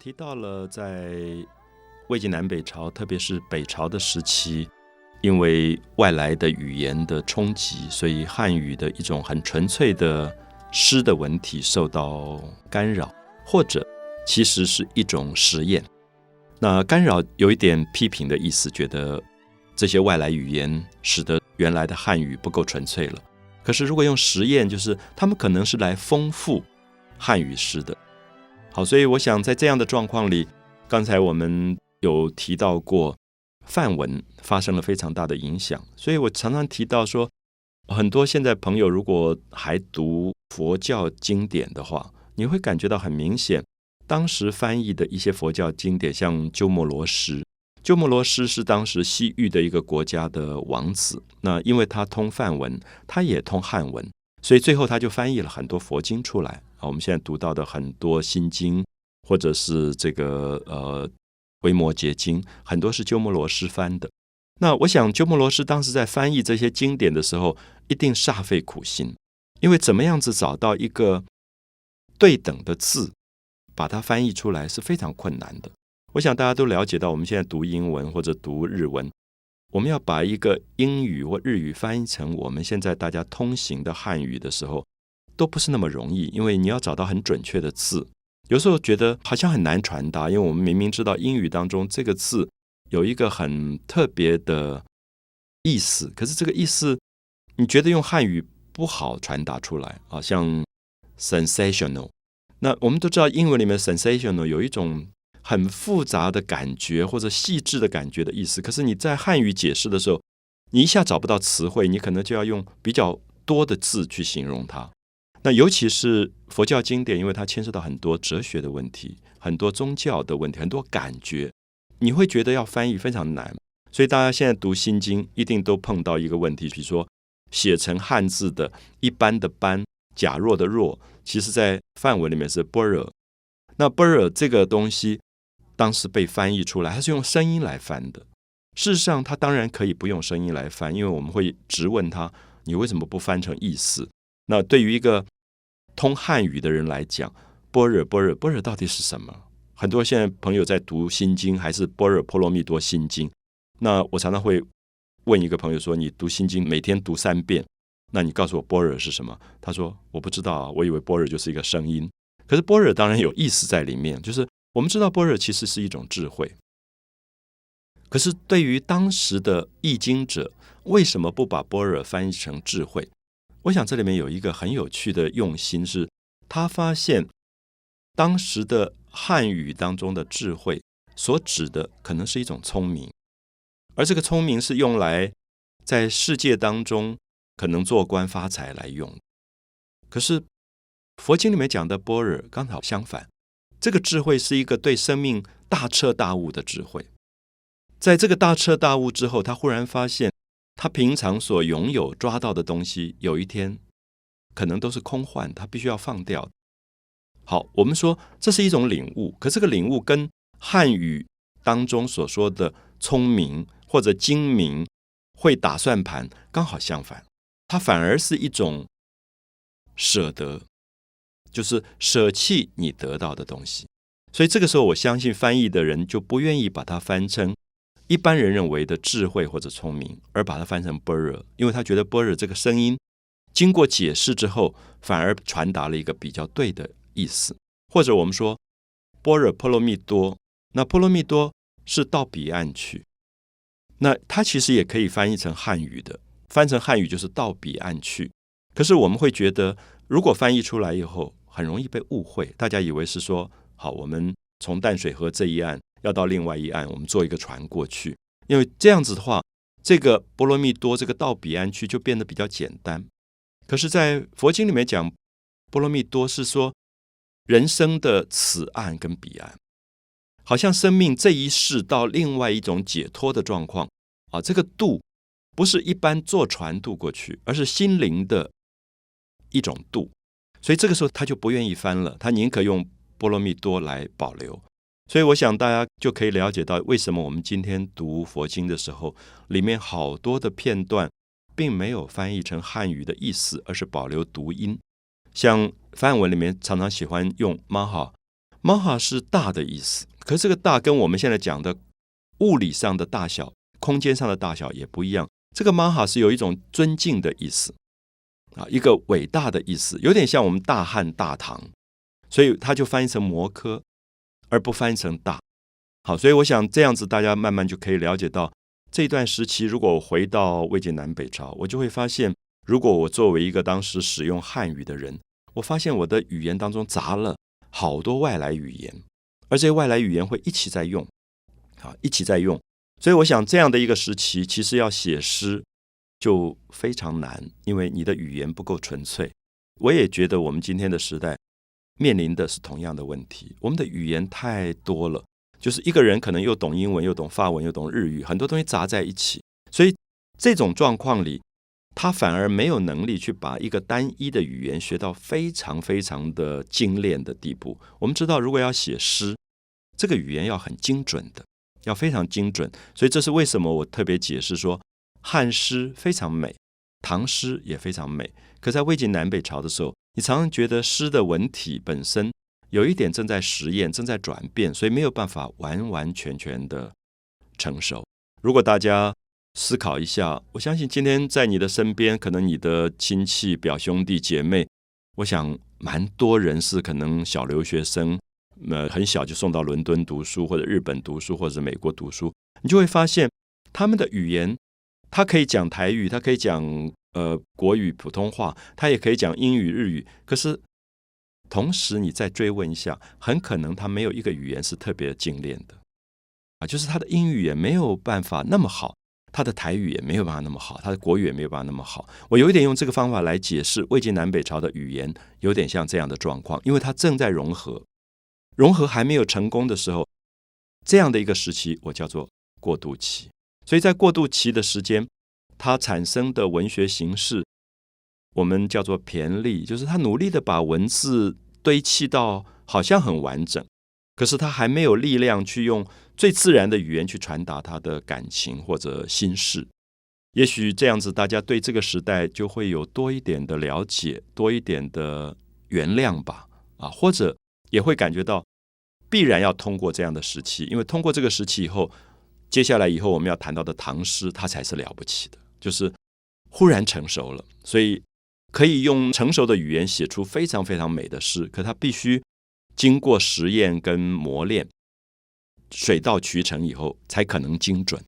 提到了在魏晋南北朝，特别是北朝的时期，因为外来的语言的冲击，所以汉语的一种很纯粹的诗的文体受到干扰，或者其实是一种实验。那干扰有一点批评的意思，觉得这些外来语言使得原来的汉语不够纯粹了。可是如果用实验，就是他们可能是来丰富汉语诗的。好，所以我想在这样的状况里，刚才我们有提到过范文发生了非常大的影响，所以我常常提到说，很多现在朋友如果还读佛教经典的话，你会感觉到很明显，当时翻译的一些佛教经典，像鸠摩罗什，鸠摩罗什是当时西域的一个国家的王子，那因为他通梵文，他也通汉文。所以最后他就翻译了很多佛经出来啊，我们现在读到的很多心经，或者是这个呃维摩诘经，很多是鸠摩罗什翻的。那我想鸠摩罗什当时在翻译这些经典的时候，一定煞费苦心，因为怎么样子找到一个对等的字，把它翻译出来是非常困难的。我想大家都了解到，我们现在读英文或者读日文。我们要把一个英语或日语翻译成我们现在大家通行的汉语的时候，都不是那么容易，因为你要找到很准确的字，有时候觉得好像很难传达，因为我们明明知道英语当中这个字有一个很特别的意思，可是这个意思你觉得用汉语不好传达出来啊，像 sensational，那我们都知道英文里面 sensational 有一种。很复杂的感觉或者细致的感觉的意思，可是你在汉语解释的时候，你一下找不到词汇，你可能就要用比较多的字去形容它。那尤其是佛教经典，因为它牵涉到很多哲学的问题、很多宗教的问题、很多感觉，你会觉得要翻译非常难。所以大家现在读心经，一定都碰到一个问题，比如说写成汉字的一般的“般”，假若的“若”，其实在范文里面是“般若”。那“般若”这个东西。当时被翻译出来，它是用声音来翻的。事实上，它当然可以不用声音来翻，因为我们会直问他：“你为什么不翻成意思？”那对于一个通汉语的人来讲，“般若般若般若”到底是什么？很多现在朋友在读《心经》，还是《般若波罗蜜多心经》。那我常常会问一个朋友说：“你读《心经》每天读三遍，那你告诉我般若是什么？”他说：“我不知道啊，我以为般若就是一个声音。可是般若当然有意思在里面，就是。”我们知道般若其实是一种智慧，可是对于当时的译经者，为什么不把般若翻译成智慧？我想这里面有一个很有趣的用心，是他发现当时的汉语当中的智慧所指的可能是一种聪明，而这个聪明是用来在世界当中可能做官发财来用。可是佛经里面讲的般若刚好相反。这个智慧是一个对生命大彻大悟的智慧，在这个大彻大悟之后，他忽然发现，他平常所拥有抓到的东西，有一天可能都是空幻，他必须要放掉。好，我们说这是一种领悟，可这个领悟跟汉语当中所说的聪明或者精明、会打算盘刚好相反，它反而是一种舍得。就是舍弃你得到的东西，所以这个时候，我相信翻译的人就不愿意把它翻成一般人认为的智慧或者聪明，而把它翻成般若，因为他觉得般若这个声音经过解释之后，反而传达了一个比较对的意思。或者我们说般若波罗蜜多，那波罗蜜多是到彼岸去，那它其实也可以翻译成汉语的，翻成汉语就是到彼岸去。可是我们会觉得，如果翻译出来以后，很容易被误会，大家以为是说好，我们从淡水河这一岸要到另外一岸，我们坐一个船过去。因为这样子的话，这个波罗蜜多这个到彼岸去就变得比较简单。可是，在佛经里面讲波罗蜜多是说人生的此岸跟彼岸，好像生命这一世到另外一种解脱的状况啊。这个渡不是一般坐船渡过去，而是心灵的一种渡。所以这个时候他就不愿意翻了，他宁可用波罗蜜多来保留。所以我想大家就可以了解到，为什么我们今天读佛经的时候，里面好多的片段并没有翻译成汉语的意思，而是保留读音。像梵文里面常常喜欢用 maha，maha 是大的意思，可是这个大跟我们现在讲的物理上的大小、空间上的大小也不一样。这个 maha 是有一种尊敬的意思啊，一个伟大的意思，有点像我们大汉大唐，所以它就翻译成摩诃，而不翻译成大。好，所以我想这样子，大家慢慢就可以了解到这段时期。如果我回到魏晋南北朝，我就会发现，如果我作为一个当时使用汉语的人，我发现我的语言当中杂了好多外来语言，而这些外来语言会一起在用，啊，一起在用。所以我想，这样的一个时期，其实要写诗就非常难，因为你的语言不够纯粹。我也觉得我们今天的时代面临的是同样的问题，我们的语言太多了。就是一个人可能又懂英文，又懂法文，又懂日语，很多东西杂在一起，所以这种状况里，他反而没有能力去把一个单一的语言学到非常非常的精炼的地步。我们知道，如果要写诗，这个语言要很精准的，要非常精准。所以这是为什么我特别解释说，汉诗非常美，唐诗也非常美。可在魏晋南北朝的时候，你常常觉得诗的文体本身。有一点正在实验，正在转变，所以没有办法完完全全的成熟。如果大家思考一下，我相信今天在你的身边，可能你的亲戚、表兄弟姐妹，我想蛮多人是可能小留学生，呃，很小就送到伦敦读书，或者日本读书，或者美国读书，你就会发现他们的语言，他可以讲台语，他可以讲呃国语、普通话，他也可以讲英语、日语，可是。同时，你再追问一下，很可能他没有一个语言是特别精炼的，啊，就是他的英语也没有办法那么好，他的台语也没有办法那么好，他的国语也没有办法那么好。我有一点用这个方法来解释魏晋南北朝的语言，有点像这样的状况，因为它正在融合，融合还没有成功的时候，这样的一个时期，我叫做过渡期。所以在过渡期的时间，它产生的文学形式。我们叫做骈俪，就是他努力的把文字堆砌到好像很完整，可是他还没有力量去用最自然的语言去传达他的感情或者心事。也许这样子，大家对这个时代就会有多一点的了解，多一点的原谅吧。啊，或者也会感觉到必然要通过这样的时期，因为通过这个时期以后，接下来以后我们要谈到的唐诗，它才是了不起的，就是忽然成熟了，所以。可以用成熟的语言写出非常非常美的诗，可它必须经过实验跟磨练，水到渠成以后才可能精准。